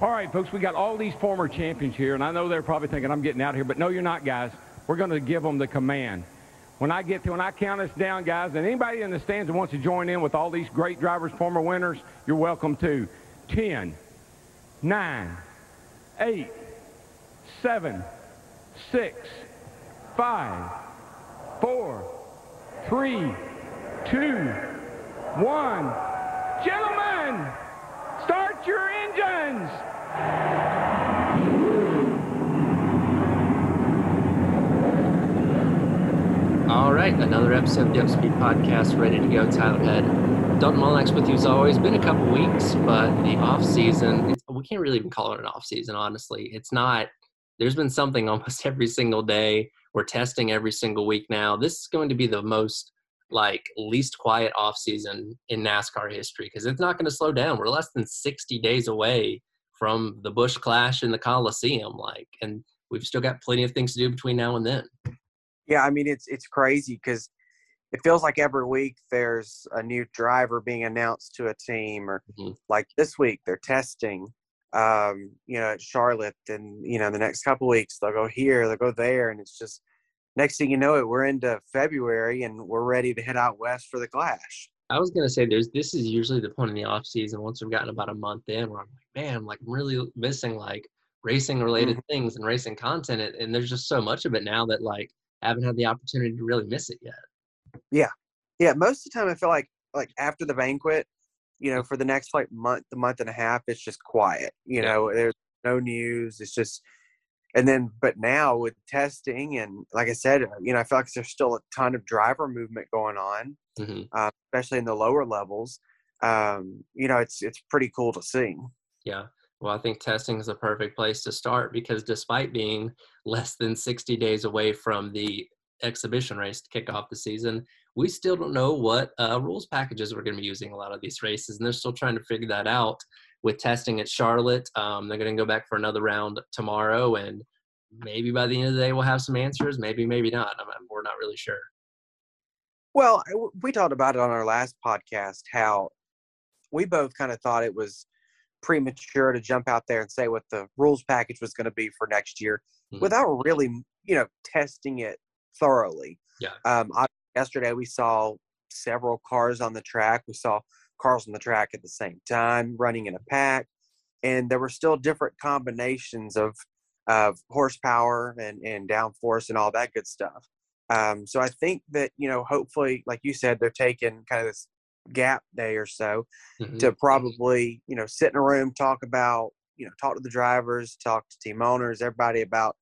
All right, folks, we got all these former champions here, and I know they're probably thinking I'm getting out of here, but no, you're not, guys. We're going to give them the command. When I get to, when I count us down, guys, and anybody in the stands that wants to join in with all these great drivers, former winners, you're welcome to. 10, 9, 8, 7, 6, 5, 4, 3, 2, 1. Gentlemen, start your engines. All right, another episode of the Upspeed Podcast ready to go. Tyler Head, Dalton Molinax with you as always. Been a couple weeks, but the off season, we can't really even call it an off season, honestly. It's not, there's been something almost every single day. We're testing every single week now. This is going to be the most like least quiet off season in NASCAR history because it's not going to slow down. We're less than 60 days away from the Busch Clash in the Coliseum, like, and we've still got plenty of things to do between now and then. Yeah, I mean it's it's crazy because it feels like every week there's a new driver being announced to a team, or Mhm. like this week they're testing, um, you know, at Charlotte, and you know the next couple weeks they'll go here, they'll go there, and it's just next thing you know it, we're into February and we're ready to head out west for the Clash. I was gonna say there's this is usually the point in the off season once we've gotten about a month in where I'm like, man, I'm like really missing like racing related things and racing content and, and there's just so much of it now that like haven't had the opportunity to really miss it yet. Yeah, Yeah. most of the time I feel like like after the banquet, you know, for the next like month, the month and a half, it's just quiet. You Yeah. know, there's no news. It's just, and then but now with testing and like I said, uh, you know, I feel like there's still a ton of driver movement going on, hmm uh, especially in the lower levels. Um, you know, it's it's pretty cool to see. Yeah. Well, I think testing is a perfect place to start because despite being less than 60 days away from the exhibition race to kick off the season, we still don't know what uh, rules packages we're going to be using a lot of these races, and they're still trying to figure that out with testing at Charlotte. Um, they're going to go back for another round tomorrow, and maybe by the end of the day we'll have some answers. Maybe, maybe not. I mean, we're not really sure. Well, we talked about it on our last podcast how we both kind of thought it was premature to jump out there and say what the rules package was going to be for next year Mhm. without really, you know, testing it thoroughly. Yeah. Um, I, yesterday we saw several cars on the track. We saw cars on the track at the same time running in a pack, and there were still different combinations of of horsepower and and downforce and all that good stuff. Um, so I think that you know, hopefully, like you said, they're taking kind of this gap day or so Mhm. to probably you know sit in a room, talk about you know, talk to the drivers, talk to team owners, everybody about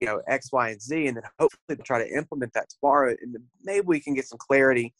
you know X, Y, and Z, and then hopefully try to implement that tomorrow, and maybe we can get some clarity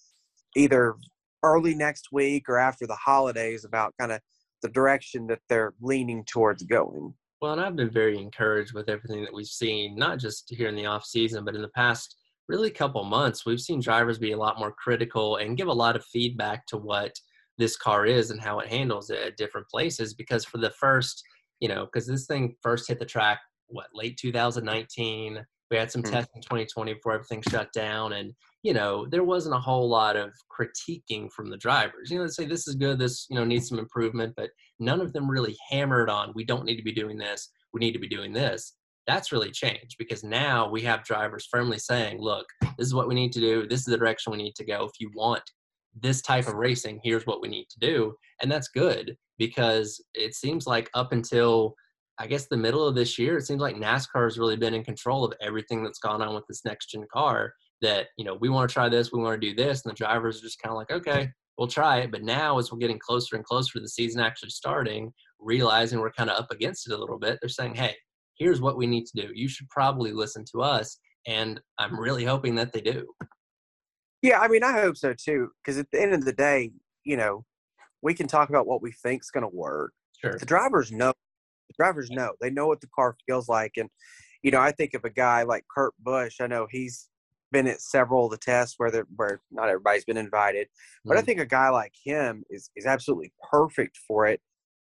either early next week or after the holidays about kind of the direction that they're leaning towards going. Well, and I've been very encouraged with everything that we've seen, not just here in the off season, but in the past really couple months. We've seen drivers be a lot more critical and give a lot of feedback to what this car is and how it handles it at different places. Because for the first, you know, because this thing first hit the track what late 2019. We had some Mhm. testing in 2020 before everything shut down, and you know there wasn't a whole lot of critiquing from the drivers. You know, they say this is good, this you know needs some improvement, but none of them really hammered on we don't need to be doing this we need to be doing this that's really changed because now we have drivers firmly saying look this is what we need to do. This is the direction we need to go. If you want this type of racing here's what we need to do. And that's good because it seems like up until i guess the middle of this year it seems like nascar has really been in control of everything that's gone on with this next gen car that you know we want to try this we want to do this and the drivers are just kind of like okay we'll try it. But now, as we're getting closer and closer to the season actually starting, realizing we're kind of up against it a little bit, they're saying, hey, here's what we need to do. You should probably listen to us. And I'm really hoping that they do. Yeah, I mean, I hope so too. Because at the end of the day, you know, we can talk about what we think's going to work. Sure. The drivers know The drivers know. They know what the car feels like. And, you know, I think of a guy like Kurt Busch. I know he's been at several of the tests where where not everybody's been invited, but mm. I think a guy like him is is absolutely perfect for it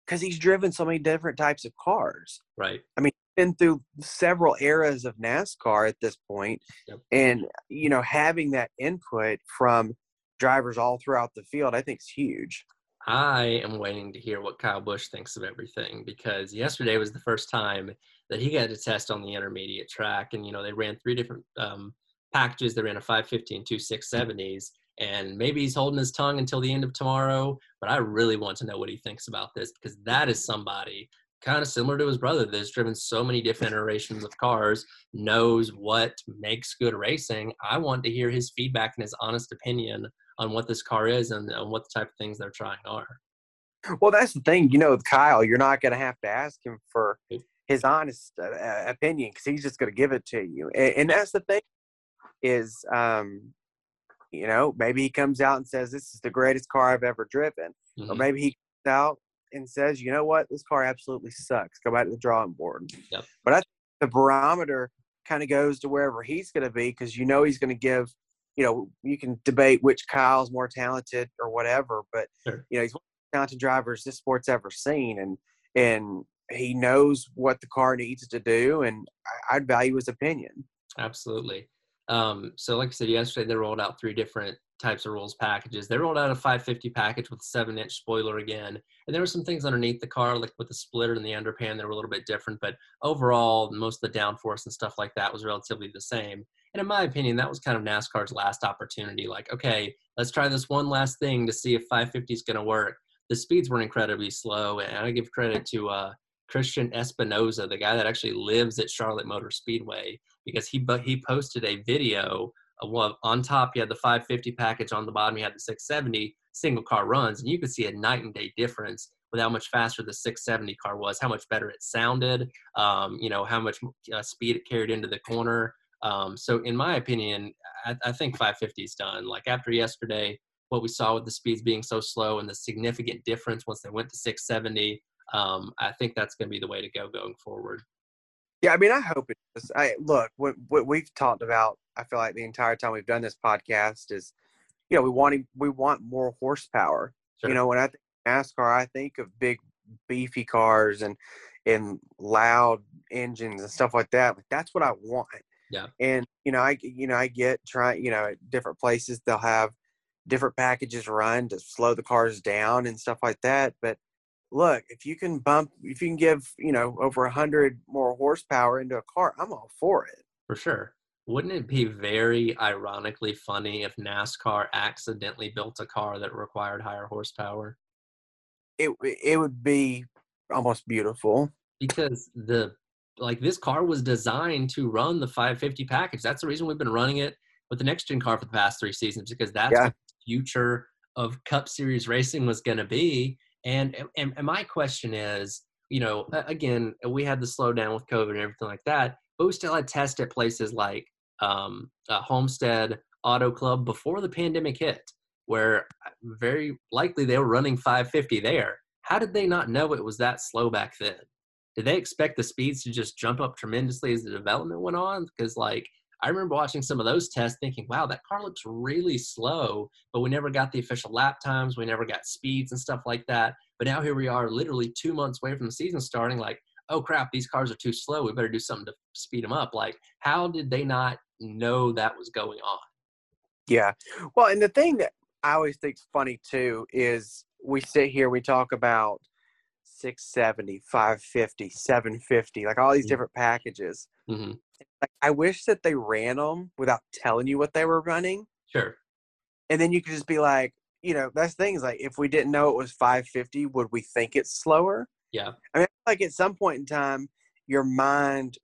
because he's driven so many different types of cars. Right. I mean, been through several eras of NASCAR at this point, yep. and you know, having that input from drivers all throughout the field, I think is huge. I am waiting to hear what Kyle Busch thinks of everything because yesterday was the first time that he got to test on the intermediate track, and you know they ran three different um, packages. They ran a 550 and two 670s, and maybe he's holding his tongue until the end of tomorrow. But I really want to know what he thinks about this because that is somebody kind of similar to his brother that's driven so many different iterations of cars, knows what makes good racing. I want to hear his feedback and his honest opinion on what this car is and, and what the type of things they're trying are. Well, that's the thing. You know, with Kyle, you're not going to have to ask him for his honest uh, uh opinion because he's just going to give it to you. And, and, that's the thing is, um, you know, maybe he comes out and says, this is the greatest car I've ever driven. Mm-hmm. Or maybe he comes out and says, you know what, this car absolutely sucks. Go back to the drawing board. Yep. But I think the barometer kind of goes to wherever he's going to be because you know he's going to give – you know, you can debate which Kyle's more talented or whatever, but sure. you know, he's one of the talented drivers this sport's ever seen, and and he knows what the car needs to do, and I'd value his opinion. Absolutely. Um, so, like I said yesterday, they rolled out three different types of rules packages. They rolled out a 550 package with a seven inch spoiler again. And there were some things underneath the car, like with the splitter and the underpan, that were a little bit different. But overall, most of the downforce and stuff like that was relatively the same. And in my opinion, that was kind of NASCAR's last opportunity. Like, okay, let's try this one last thing to see if 550 is going to work. The speeds were incredibly slow. And I give credit to uh, Christian Espinoza, the guy that actually lives at Charlotte Motor Speedway, because he, but he posted a video well, on top you had the 550 package on the bottom you had the 670 single car runs and you could see a night and day difference with how much faster the 670 car was how much better it sounded um, you know how much uh, speed it carried into the corner. Um, so in my opinion I, I think 550 is done. Like after yesterday what we saw with the speeds being so slow and the significant difference once they went to 670 um, i think that's going to be the way to go going forward yeah, I mean, I hope it is. I look what what we've talked about. I feel like the entire time we've done this podcast is, you know, we want we want more horsepower. Sure. You know, when I think NASCAR, I think of big beefy cars and and loud engines and stuff like that. Like that's what I want. Yeah. And you know, I you know I get trying you know at different places they'll have different packages run to slow the cars down and stuff like that. But look, if you can bump, if you can give, you know, over a hundred more horsepower into a car, I'm all for it. For sure. Wouldn't it be very ironically funny if NASCAR accidentally built a car that required higher horsepower? It it would be almost beautiful because the like this car was designed to run the 550 package. That's the reason we've been running it with the next gen car for the past three seasons because that's yeah. what the future of Cup Series racing was going to be. And, and, and my question is, you know, again, we had the slowdown with COVID and everything like that, but we still had tests at places like um, uh, Homestead Auto Club before the pandemic hit, where uh, very likely they were running 550 there. How did they not know it was that slow back then? Did they expect the speeds to just jump up tremendously as the development went on? Because like I remember watching some of those tests thinking, wow, that car looks really slow, but we never got the official lap times. We never got speeds and stuff like that. But now here we are, literally two months away from the season starting, like, oh crap, these cars are too slow. We better do something to speed them up. Like, how did they not know that was going on? Yeah. Well, and the thing that I always think is funny too is we sit here, we talk about 670, 550, 750, like all these mm-hmm. different packages. Mm-hmm. Like, I wish that they ran them without telling you what they were running. Sure. And then you could just be like, you know, that's things like if we didn't know it was 550, would we think it's slower? Yeah. I mean, like at some point in time, your mind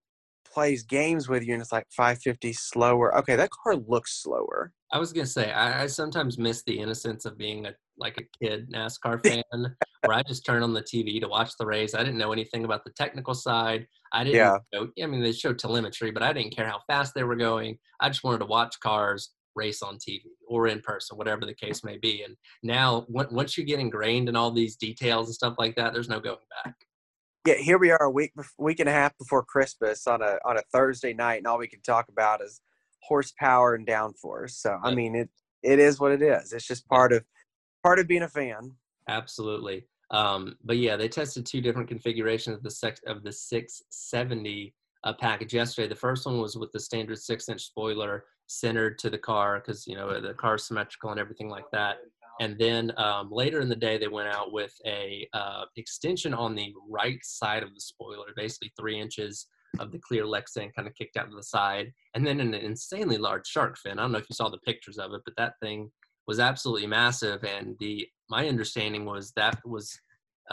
plays games with you and it's like 550 slower. Okay, that car looks slower. I was gonna say I, I sometimes miss the innocence of being a like a kid NASCAR fan, where I just turn on the TV to watch the race. I didn't know anything about the technical side. I didn't. Yeah. Know, I mean, they showed telemetry, but I didn't care how fast they were going. I just wanted to watch cars race on TV or in person, whatever the case may be. And now, once you get ingrained in all these details and stuff like that, there's no going back. Yeah, here we are a week week and a half before Christmas on a on a Thursday night, and all we can talk about is horsepower and downforce. So I mean, it it is what it is. It's just part of part of being a fan. Absolutely. Um, but yeah, they tested two different configurations of the six of the 670 uh, package yesterday. The first one was with the standard six-inch spoiler centered to the car because you know the car's symmetrical and everything like that. And then um, later in the day, they went out with a uh, extension on the right side of the spoiler, basically three inches of the clear Lexan kind of kicked out to the side, and then an insanely large shark fin. I don't know if you saw the pictures of it, but that thing was absolutely massive. And the my understanding was that was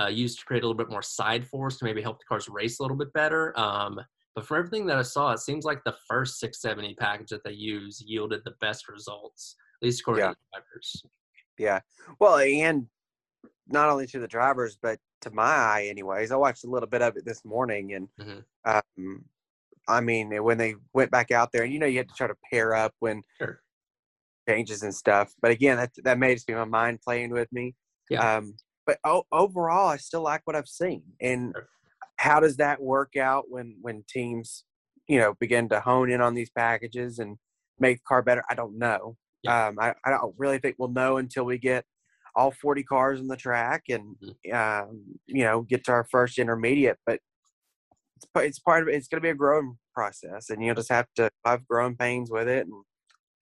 uh, used to create a little bit more side force to maybe help the cars race a little bit better. Um, but from everything that I saw, it seems like the first 670 package that they used yielded the best results, at least according yeah. to the drivers. Yeah. Well, and not only to the drivers, but to my eye, anyways. I watched a little bit of it this morning, and mm-hmm. um, I mean, when they went back out there, and you know, you had to try to pair up when sure. changes and stuff. But again, that that may just be my mind playing with me. Yeah. Um, but o- overall, I still like what I've seen. And sure. how does that work out when when teams, you know, begin to hone in on these packages and make the car better? I don't know. Yeah. Um, I, I don't really think we'll know until we get all 40 cars on the track and mm-hmm. um, you know get to our first intermediate but it's, it's part of it's going to be a growing process and you'll just have to have growing pains with it and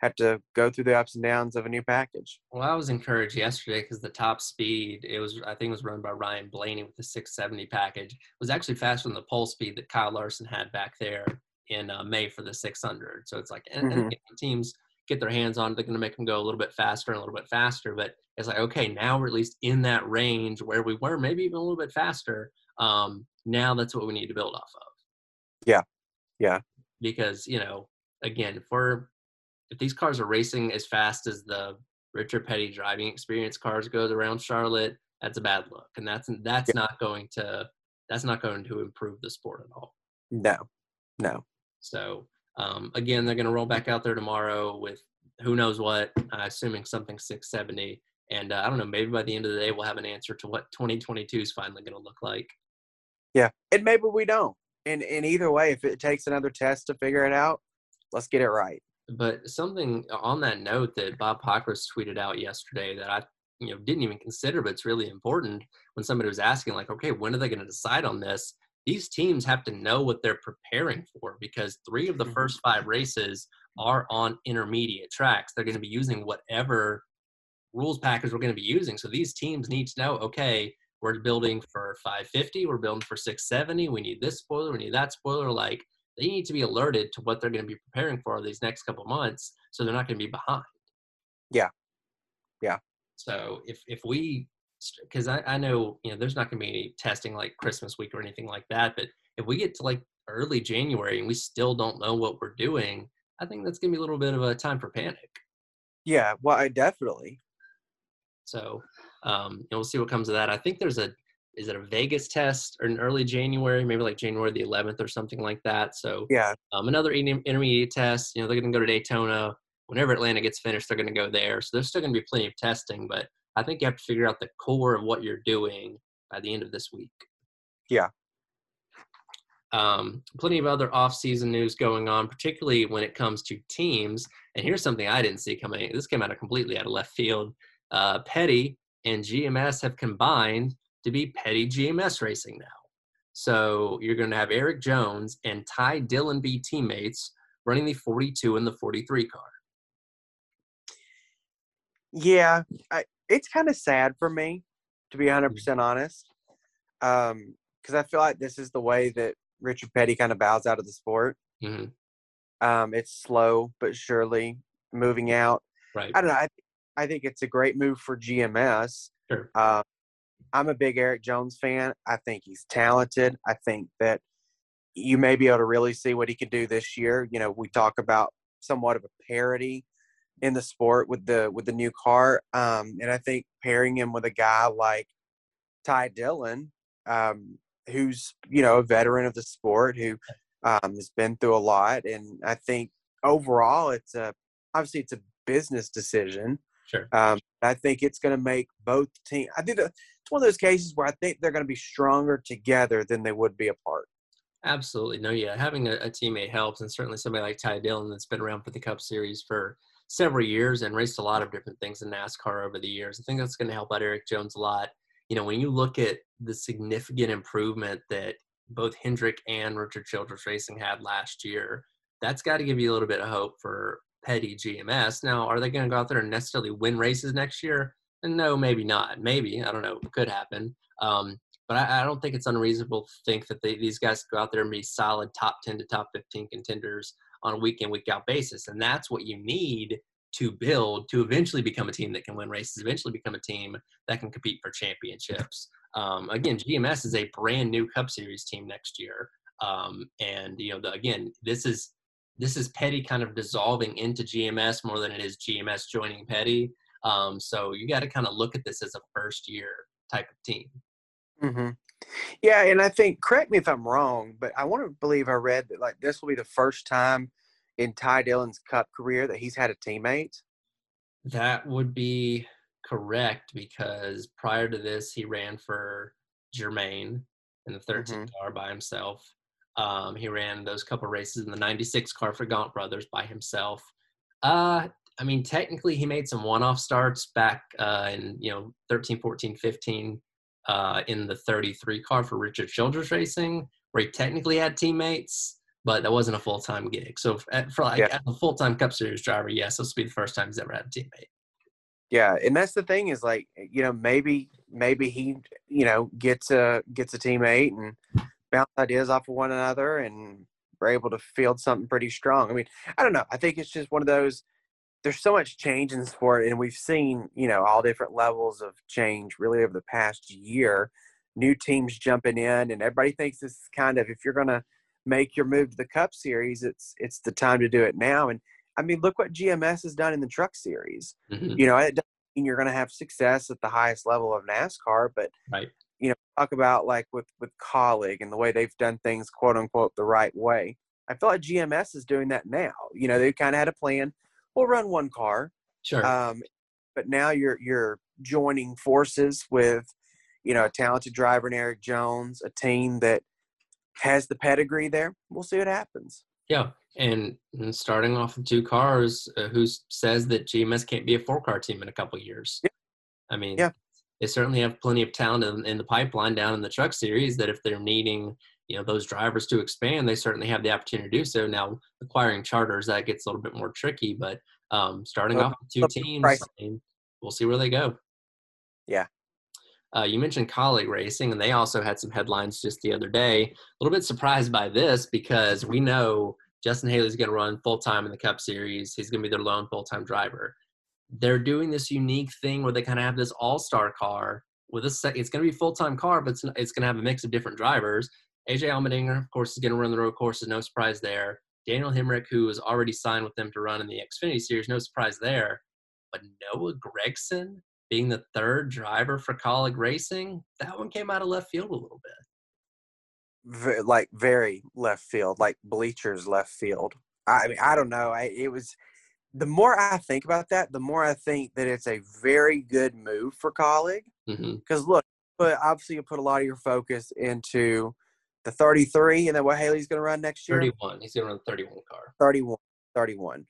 have to go through the ups and downs of a new package. Well, I was encouraged yesterday because the top speed it was I think it was run by Ryan Blaney with the 670 package was actually faster than the pole speed that Kyle Larson had back there in uh, May for the 600. So it's like mm-hmm. and teams get their hands on, they're going to make them go a little bit faster and a little bit faster. But it's like okay, now we're at least in that range where we were, maybe even a little bit faster. Um, now that's what we need to build off of. Yeah, yeah. Because you know, again, if we're if these cars are racing as fast as the Richard Petty driving experience cars goes around Charlotte, that's a bad look, and that's that's yeah. not going to that's not going to improve the sport at all. No, no. So um, again, they're going to roll back out there tomorrow with who knows what, uh, assuming something 670. And uh, I don't know, maybe by the end of the day, we'll have an answer to what 2022 is finally going to look like. Yeah, and maybe we don't. And and either way, if it takes another test to figure it out, let's get it right. But something on that note that Bob Pockrass tweeted out yesterday that I you know didn't even consider, but it's really important when somebody was asking like, okay, when are they going to decide on this? These teams have to know what they're preparing for because three of the mm-hmm. first five races are on intermediate tracks. They're going to be using whatever rules package we're going to be using. So these teams need to know, okay, we're building for 550, we're building for 670, we need this spoiler, we need that spoiler. Like they need to be alerted to what they're going to be preparing for these next couple months so they're not going to be behind yeah yeah so if if we because I, I know you know there's not going to be any testing like christmas week or anything like that but if we get to like early january and we still don't know what we're doing i think that's going to be a little bit of a time for panic yeah well i definitely so um, we'll see what comes of that i think there's a is it a Vegas test or in early January, maybe like January the 11th or something like that. So yeah, um, another intermediate test. You know, they're going to go to Daytona. Whenever Atlanta gets finished, they're going to go there. So there's still going to be plenty of testing, but I think you have to figure out the core of what you're doing by the end of this week. Yeah. Um, plenty of other off-season news going on, particularly when it comes to teams. And here's something I didn't see coming. This came out of completely out of left field. Uh, Petty and GMS have combined to be Petty GMS Racing now. So you're going to have Eric Jones and Ty Dillon be teammates running the 42 and the 43 car. Yeah, I, it's kind of sad for me, to be 100% mm-hmm. honest, because um, I feel like this is the way that Richard Petty kind of bows out of the sport. Mm-hmm. Um, it's slow but surely moving out. Right. I don't know. I, I think it's a great move for GMS. Sure. Uh, I'm a big Eric Jones fan. I think he's talented. I think that you may be able to really see what he could do this year. You know, we talk about somewhat of a parity in the sport with the with the new car, um, and I think pairing him with a guy like Ty Dillon, um, who's you know a veteran of the sport who um, has been through a lot, and I think overall it's a obviously it's a business decision. Sure. Um, I think it's going to make both teams. I think it's one of those cases where I think they're going to be stronger together than they would be apart. Absolutely. No, yeah. Having a, a, teammate helps, and certainly somebody like Ty Dillon that's been around for the Cup Series for several years and raced a lot of different things in NASCAR over the years. I think that's going to help out Eric Jones a lot. You know, when you look at the significant improvement that both Hendrick and Richard Childress Racing had last year, that's got to give you a little bit of hope for Petty GMS. Now, are they going to go out there and necessarily win races next year? No, maybe not. Maybe I don't know. It could happen. Um, but I, I, don't think it's unreasonable to think that they, these guys go out there and be solid top 10 to top 15 contenders on a week in, week out basis. And that's what you need to build to eventually become a team that can win races, eventually become a team that can compete for championships. Um, again, GMS is a brand new Cup Series team next year. Um, and, you know, the, again, this is this is Petty kind of dissolving into GMS more than it is GMS joining Petty. Um, so you got to kind of look at this as a first year type of team. Mm-hmm. Yeah, and I think correct me if I'm wrong, but I want to believe I read that like this will be the first time in Ty Dillon's Cup career that he's had a teammate. That would be correct because prior to this, he ran for Germain in the 13 mm-hmm. car by himself. Um, he ran those couple races in the 96 car for Gaunt Brothers by himself. Uh, I mean, technically, he made some one-off starts back uh, in you know 13, 14, 15 uh, in the 33 car for Richard Childress Racing, where he technically had teammates, but that wasn't a full-time gig. So for like yeah. a full-time Cup Series driver, yes, this will be the first time he's ever had a teammate. Yeah, and that's the thing is like you know maybe maybe he you know gets a gets a teammate and bounce ideas off of one another and we're able to field something pretty strong. I mean, I don't know. I think it's just one of those there's so much change in the sport and we've seen you know all different levels of change really over the past year new teams jumping in and everybody thinks this is kind of if you're going to make your move to the cup series it's it's the time to do it now and i mean look what gms has done in the truck series mm-hmm. you know it doesn't mean you're going to have success at the highest level of nascar but right you know talk about like with with Kaulig and the way they've done things quote unquote the right way i feel like gms is doing that now you know they kind of had a plan we'll run one car. Sure. Um, but now you're you're joining forces with, you know, a talented driver in eric Jones, a team that has the pedigree there. We'll see what happens. Yeah, and, and starting off with two cars, uh, who says that GMS can't be a four-car team in a couple years? Yeah. I mean, yeah. They certainly have plenty of talent in, in the pipeline down in the truck series. That if they're needing you know those drivers to expand, they certainly have the opportunity to do so. Now acquiring charters that gets a little bit more tricky, but um, starting off with two teams, I mean, we'll see where they go. Yeah. Uh, you mentioned Kaulig Racing, and they also had some headlines just the other day. A little bit surprised by this because we know Justin Haley's going to run full time in the Cup Series. He's going to be their lone full time driver. They're doing this unique thing where they kind of have this all star car with a set. It's going to be full time car, but it's, it's going to have a mix of different drivers. AJ Allmendinger, of course, is going to run the road courses. No surprise there. Daniel Hemric, who is already signed with them to run in the Xfinity Series, no surprise there. But Noah Gragson being the third driver for Kaulig Racing, that one came out of left field a little bit. like very left field, like bleachers left field. I mean, I don't know. I, it was the more I think about that, the more I think that it's a very good move for Kaulig. Because mm-hmm. look, but obviously you put a lot of your focus into the 33, and then what Haley's going to run next year? 31. He's going to run 31 car. 31. 31.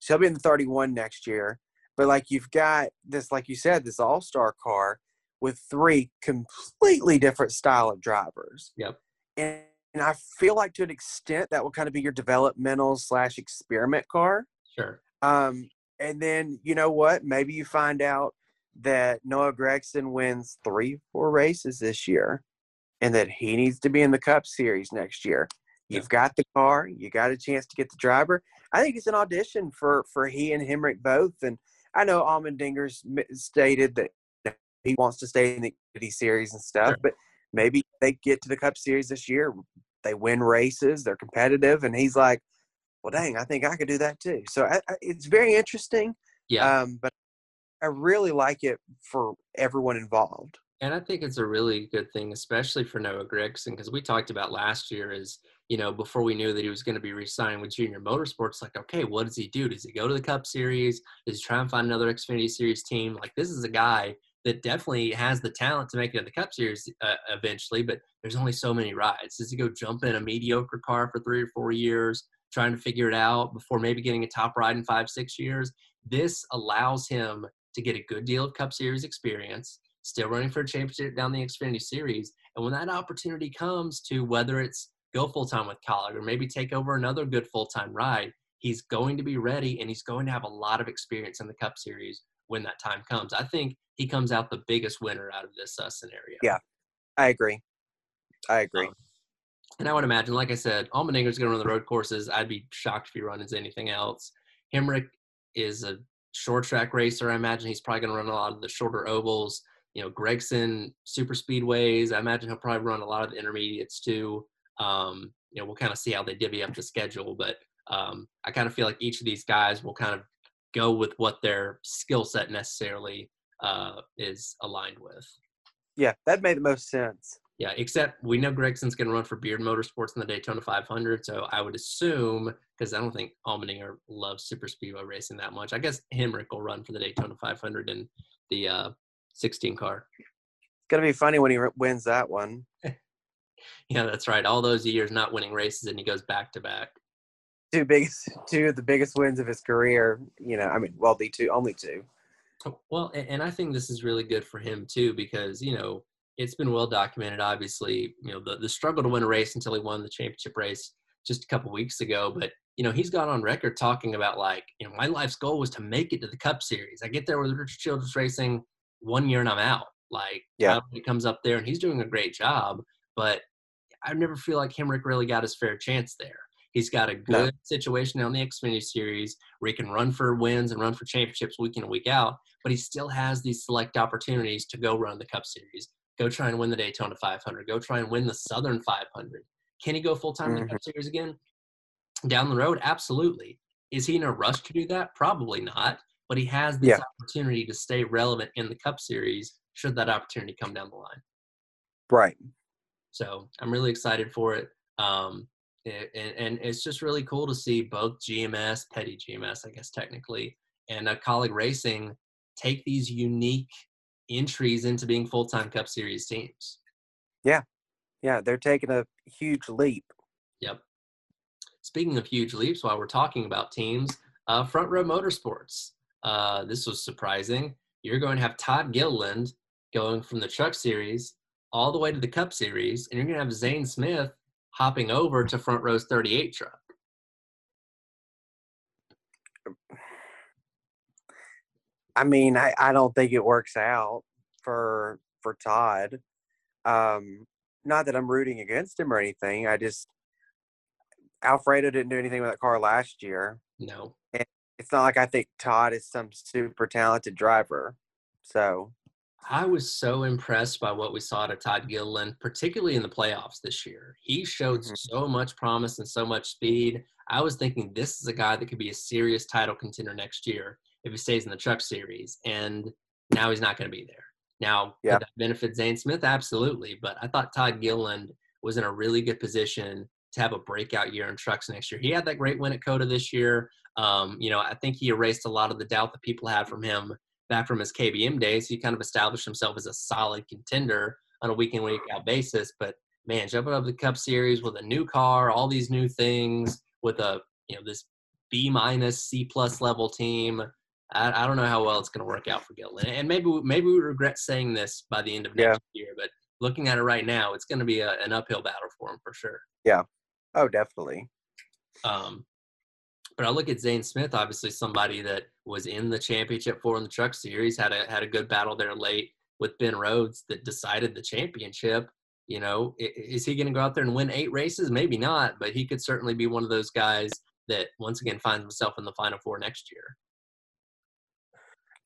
So he'll be in the 31 next year. But like you've got this, like you said, this all star car with three completely different style of drivers. Yep. And, and I feel like to an extent that will kind of be your developmental slash experiment car. Sure. Um, and then you know what? Maybe you find out that Noah Gragson wins three, four races this year and that he needs to be in the Cup Series next year. You've yeah. got the car, you got a chance to get the driver. I think it's an audition for for he and Hemric both. And I know Allmendinger's stated that he wants to stay in the Xfinity Series and stuff, sure. but maybe they get to the Cup Series this year, they win races, they're competitive, and he's like, "Well, dang, I think I could do that too." So I, I, it's very interesting. Yeah. Um, but I really like it for everyone involved. And I think it's a really good thing, especially for Noah Gragson, because we talked about last year is, you know, before we knew that he was going to be re-signing with Junior Motorsports, like, okay, what does he do? Does he go to the Cup Series? Does he try and find another Xfinity Series team? Like, this is a guy that definitely has the talent to make it to the Cup Series uh, eventually, but there's only so many rides. Does he go jump in a mediocre car for three or four years, trying to figure it out before maybe getting a top ride in five, six years? This allows him to get a good deal of Cup Series experience, still running for a championship down the Xfinity Series. And when that opportunity comes to whether it's go full time with Kaulig or maybe take over another good full time ride, he's going to be ready and he's going to have a lot of experience in the Cup Series when that time comes. I think he comes out the biggest winner out of this uh, scenario. Yeah, I agree. I agree. Um, and I would imagine, like I said, Allmendinger's going to run the road courses. I'd be shocked if he runs anything else. Hemric is a short track racer. I imagine he's probably going to run a lot of the shorter ovals. You know, Gragson super speedways. I imagine he'll probably run a lot of the intermediates too. Um, you know, we'll kind of see how they divvy up the schedule, but um, I kind of feel like each of these guys will kind of go with what their skill set necessarily uh, is aligned with. Yeah, that made the most sense. Yeah, except we know Gragson's going to run for Beard Motorsports in the Daytona 500, so I would assume because I don't think Allmendinger loves super speedway racing that much. I guess Hemric will run for the Daytona 500 in the uh, 16 car. It's going to be funny when he wins that one. yeah, that's right. All those years not winning races, and he goes back to back two biggest two of the biggest wins of his career. You know, I mean, well, the two only two. Well, and I think this is really good for him too because you know it's been well documented. Obviously, you know the the struggle to win a race until he won the championship race just a couple weeks ago. But you know he's gone on record talking about like you know my life's goal was to make it to the Cup Series. I get there with Richard Childress Racing one year and I'm out. Like yeah, he comes up there and he's doing a great job, but I never feel like Hemric really got his fair chance there. He's got a good no. situation on the Xfinity Series where he can run for wins and run for championships week in and week out, but he still has these select opportunities to go run the Cup Series, go try and win the Daytona 500, go try and win the Southern 500. Can he go full time mm-hmm. in the Cup mm-hmm. Series again? Down the road, absolutely. Is he in a rush to do that? Probably not. But he has this yeah. opportunity to stay relevant in the Cup Series should that opportunity come down the line. Right. So I'm really excited for it. Um, and, and it's just really cool to see both GMS, Petty GMS, I guess technically, and a Kaulig Racing take these unique entries into being full-time Cup Series teams. Yeah, yeah, they're taking a huge leap. Yep. Speaking of huge leaps, while we're talking about teams, uh, Front Row Motorsports. Uh, this was surprising. You're going to have Todd Gilliland going from the Truck Series all the way to the Cup Series, and you're going to have Zane Smith hopping over to front row's 38 truck? I mean, I, I don't think it works out for for Todd. Um, not that I'm rooting against him or anything. I just Alfredo didn't do anything with that car last year. No. And it's not like I think Todd is some super talented driver. So I was so impressed by what we saw to Todd Gilliland, particularly in the playoffs this year. He showed mm-hmm. so much promise and so much speed. I was thinking this is a guy that could be a serious title contender next year if he stays in the truck series. And now he's not going to be there. Now, yeah. could that benefit Zane Smith? Absolutely. But I thought Todd Gilliland was in a really good position to have a breakout year in trucks next year. He had that great win at COTA this year. Um, you know, I think he erased a lot of the doubt that people had from him back from his KBM days, he kind of established himself as a solid contender on a week in week out basis. But man, jumping up the Cup Series with a new car, all these new things, with a you know this B minus C plus level team. I, I, don't know how well it's going to work out for Gilliland, and maybe maybe we regret saying this by the end of next yeah. year. But looking at it right now, it's going to be a, an uphill battle for him for sure. Yeah. Oh, definitely. Um, but I look at Zane Smith, obviously somebody that was in the championship for in the Truck Series, had a had a good battle there late with Ben Rhodes that decided the championship. You know, is he going to go out there and win eight races? Maybe not, but he could certainly be one of those guys that once again finds himself in the Final Four next year.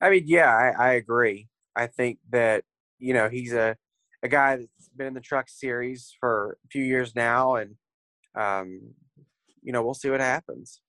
I mean, yeah, I, I agree. I think that you know he's a a guy that's been in the Truck Series for a few years now, and um, you know we'll see what happens.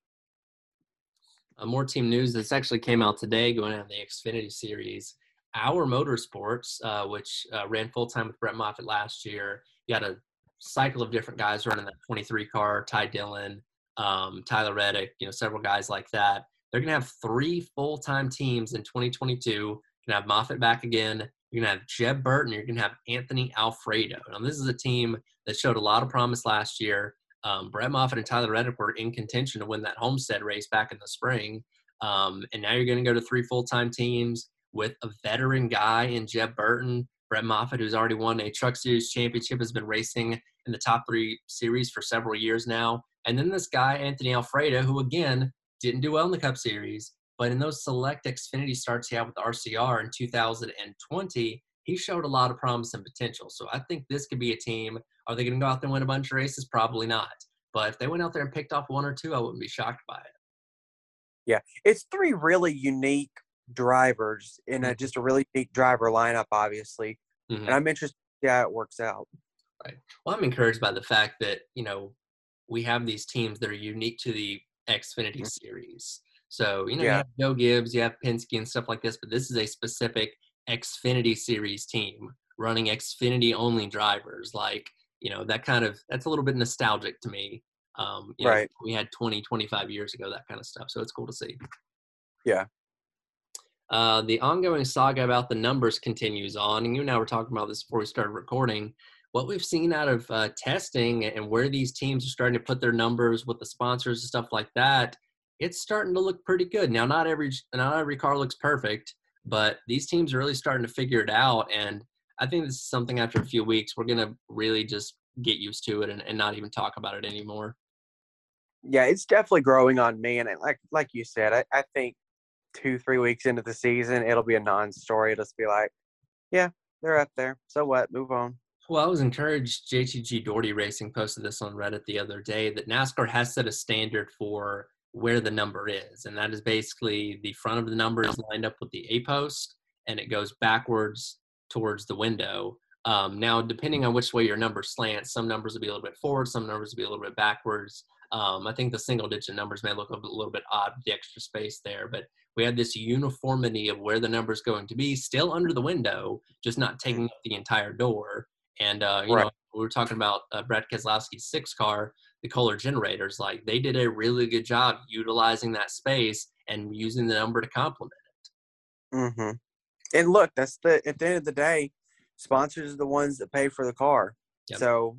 Uh, more team news. This actually came out today going on the Xfinity Series. Our Motorsports, uh, which uh, ran full time with Brett Moffitt last year, you had a cycle of different guys running that 23 car. Ty Dillon, um, Tyler Reddick, you know, several guys like that. They're going to have three full time teams in 2022. Going to have Moffitt back again, You're gonna have Jeb Burton. You're gonna have Jeb Burton. You're gonna have Anthony Alfredo. Now this is a team that showed a lot of promise last year. Um, Brett Moffitt and Tyler Reddick were in contention to win that Homestead race back in the spring. Um, and now you're going to go to three full time teams with a veteran guy in Jeb Burton. Brett Moffitt, who's already won a Truck Series championship, has been racing in the top three series for several years now. And then this guy, Anthony Alfredo, who again didn't do well in the Cup Series, but in those select Xfinity starts he had with RCR in 2020, he showed a lot of promise and potential. So I think this could be a team. Are they going to go out there and win a bunch of races? Probably not. But if they went out there and picked off one or two, I wouldn't be shocked by it. Yeah, it's three really unique drivers in a, mm-hmm. just a really unique driver lineup, obviously. Mm-hmm. And I'm interested to see how it works out. Right. Well, I'm encouraged by the fact that you know we have these teams that are unique to the Xfinity mm-hmm. series. So you know yeah. you have Joe Gibbs, you have Penske and stuff like this, but this is a specific Xfinity series team running Xfinity only drivers. Like you know that kind of that's a little bit nostalgic to me um, right. Know, we had 20, 25 years ago, that kind of stuff. So it's cool to see. Yeah. Uh, the ongoing saga about the numbers continues on. And you and I were talking about this before we started recording. What we've seen out of uh, testing and where these teams are starting to put their numbers with the sponsors and stuff like that, it's starting to look pretty good. Now, not every not every car looks perfect, but these teams are really starting to figure it out. And I think this is something after a few weeks we're gonna really just get used to it and, and not even talk about it anymore yeah, it's definitely growing on me. And like like you said, I, I think two three weeks into the season, it'll be a non-story. It'll just be like, yeah, they're up there. So what? Move on. Well, I was encouraged. JTG Doherty Racing posted this on Reddit the other day that NASCAR has set a standard for where the number is, and that is basically the front of the number is lined up with the A post, and it goes backwards towards the window. Um, now, depending on which way your number slants, some numbers will be a little bit forward, some numbers will be a little bit backwards. Um, I think the single digit numbers may look a little bit odd with the extra space there, but we had this uniformity of where the number is going to be, still under the window, just not taking up the entire door. And uh, you right. know, we were talking about uh, Brad Keselowski's six car, the Kohler generators. Like they did a really good job utilizing that space and using the number to complement it. Mm-hmm. And look, that's the at the end of the day, sponsors are the ones that pay for the car, yep. so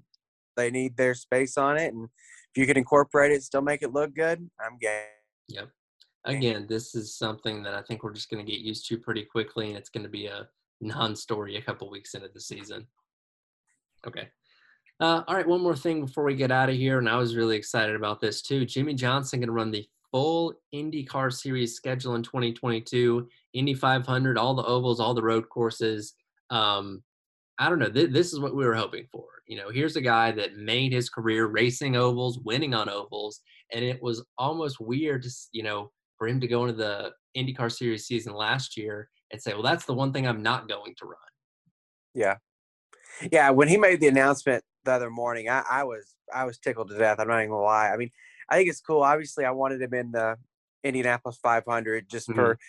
they need their space on it, and if you can incorporate it, still make it look good, I'm game. Yep. Again, this is something that I think we're just going to get used to pretty quickly, and it's going to be a non-story a couple weeks into the season. Okay. Uh, all right, one more thing before we get out of here, and I was really excited about this too. Jimmie Johnson going to run the full IndyCar Series schedule in 2022. Indy 500, all the ovals, all the road courses. Um, I don't know. Th- this is what we were hoping for. You know, here's a guy that made his career racing ovals, winning on ovals, and it was almost weird, to, you know, for him to go into the IndyCar Series season last year and say, "Well, that's the one thing I'm not going to run." Yeah, yeah. When he made the announcement the other morning, I, I was I was tickled to death. I'm not even gonna lie. I mean, I think it's cool. Obviously, I wanted him in the Indianapolis 500 just mm-hmm. for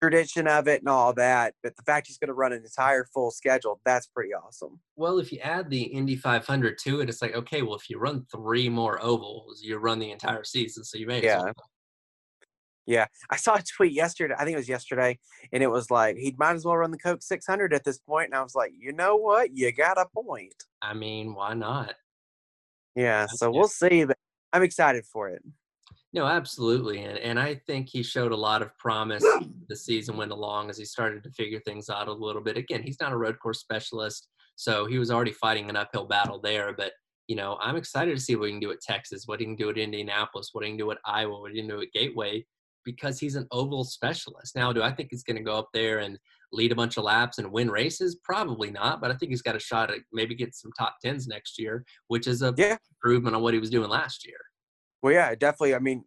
tradition of it and all that. But the fact he's going to run an entire full schedule, that's pretty awesome. Well, if you add the Indy 500 to it, it's like, okay, well, if you run three more ovals, you run the entire season. So you may yeah. Well. Yeah. I saw a tweet yesterday. I think it was yesterday. And it was like, he might as well run the Coke 600 at this point. And I was like, you know what? You got a point. I mean, why not? Yeah. So we'll see. But I'm excited for it. No, absolutely. And and I think he showed a lot of promise the season went along as he started to figure things out a little bit. Again, he's not a road course specialist, so he was already fighting an uphill battle there. But you know, I'm excited to see what he can do at Texas, what he can do at Indianapolis, what he can do at Iowa, what he can do at Gateway, because he's an oval specialist. Now, do I think he's going to go up there and lead a bunch of laps and win races? Probably not, but I think he's got a shot at maybe get some top tens next year, which is a yeah. improvement on what he was doing last year. Well, yeah, definitely. I mean,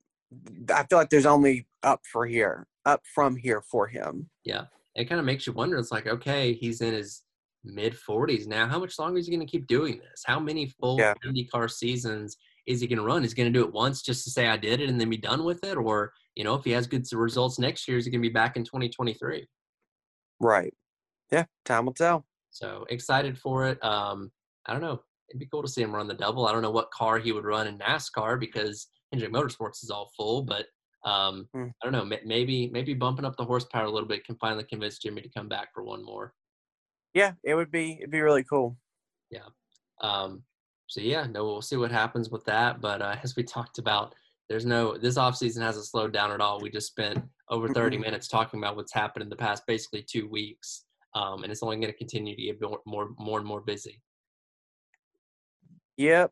I feel like there's only up for here, up from here for him. Yeah, it kind of makes you wonder. It's like, okay, he's in his mid 40s now. How much longer is he going to keep doing this? How many full yeah. IndyCar seasons is he going to run? Is he going to do it once just to say I did it and then be done with it, or you know, if he has good results next year, is he going to be back in 2023? Right. Yeah, time will tell. So excited for it. Um, I don't know it'd be cool to see him run the double. I don't know what car he would run in NASCAR because Hendrick Motorsports is all full, but um, hmm. I don't know. Maybe maybe bumping up the horsepower a little bit can finally convince Jimmie to come back for one more. Yeah, it would be it'd be really cool. Yeah. Um, so yeah, no, we'll see what happens with that. But uh, as we talked about, there's no this offseason hasn't slowed down at all. We just spent over 30 minutes talking about what's happened in the past basically two weeks, um, and it's only going to continue to get more, more more and more busy. Yep.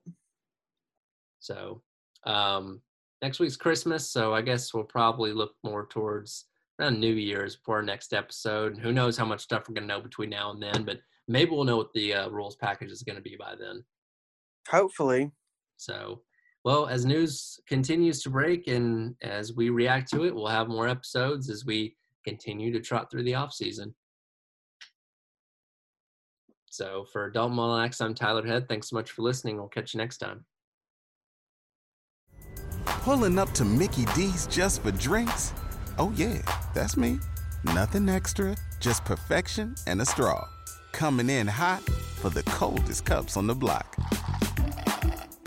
So um, next week's Christmas, so I guess we'll probably look more towards around New Year's for our next episode. And who knows how much stuff we're going to know between now and then, but maybe we'll know what the uh, rules package is going to be by then. Hopefully. So, well, as news continues to break and as we react to it, we'll have more episodes as we continue to trot through the off season. So for Adult Mullinax, I'm Tyler Head. Thanks so much for listening. We'll catch you next time. Pulling up to Mickey D's just for drinks? Oh, yeah, that's me. Nothing extra, just perfection and a straw. Coming in hot for the coldest cups on the block.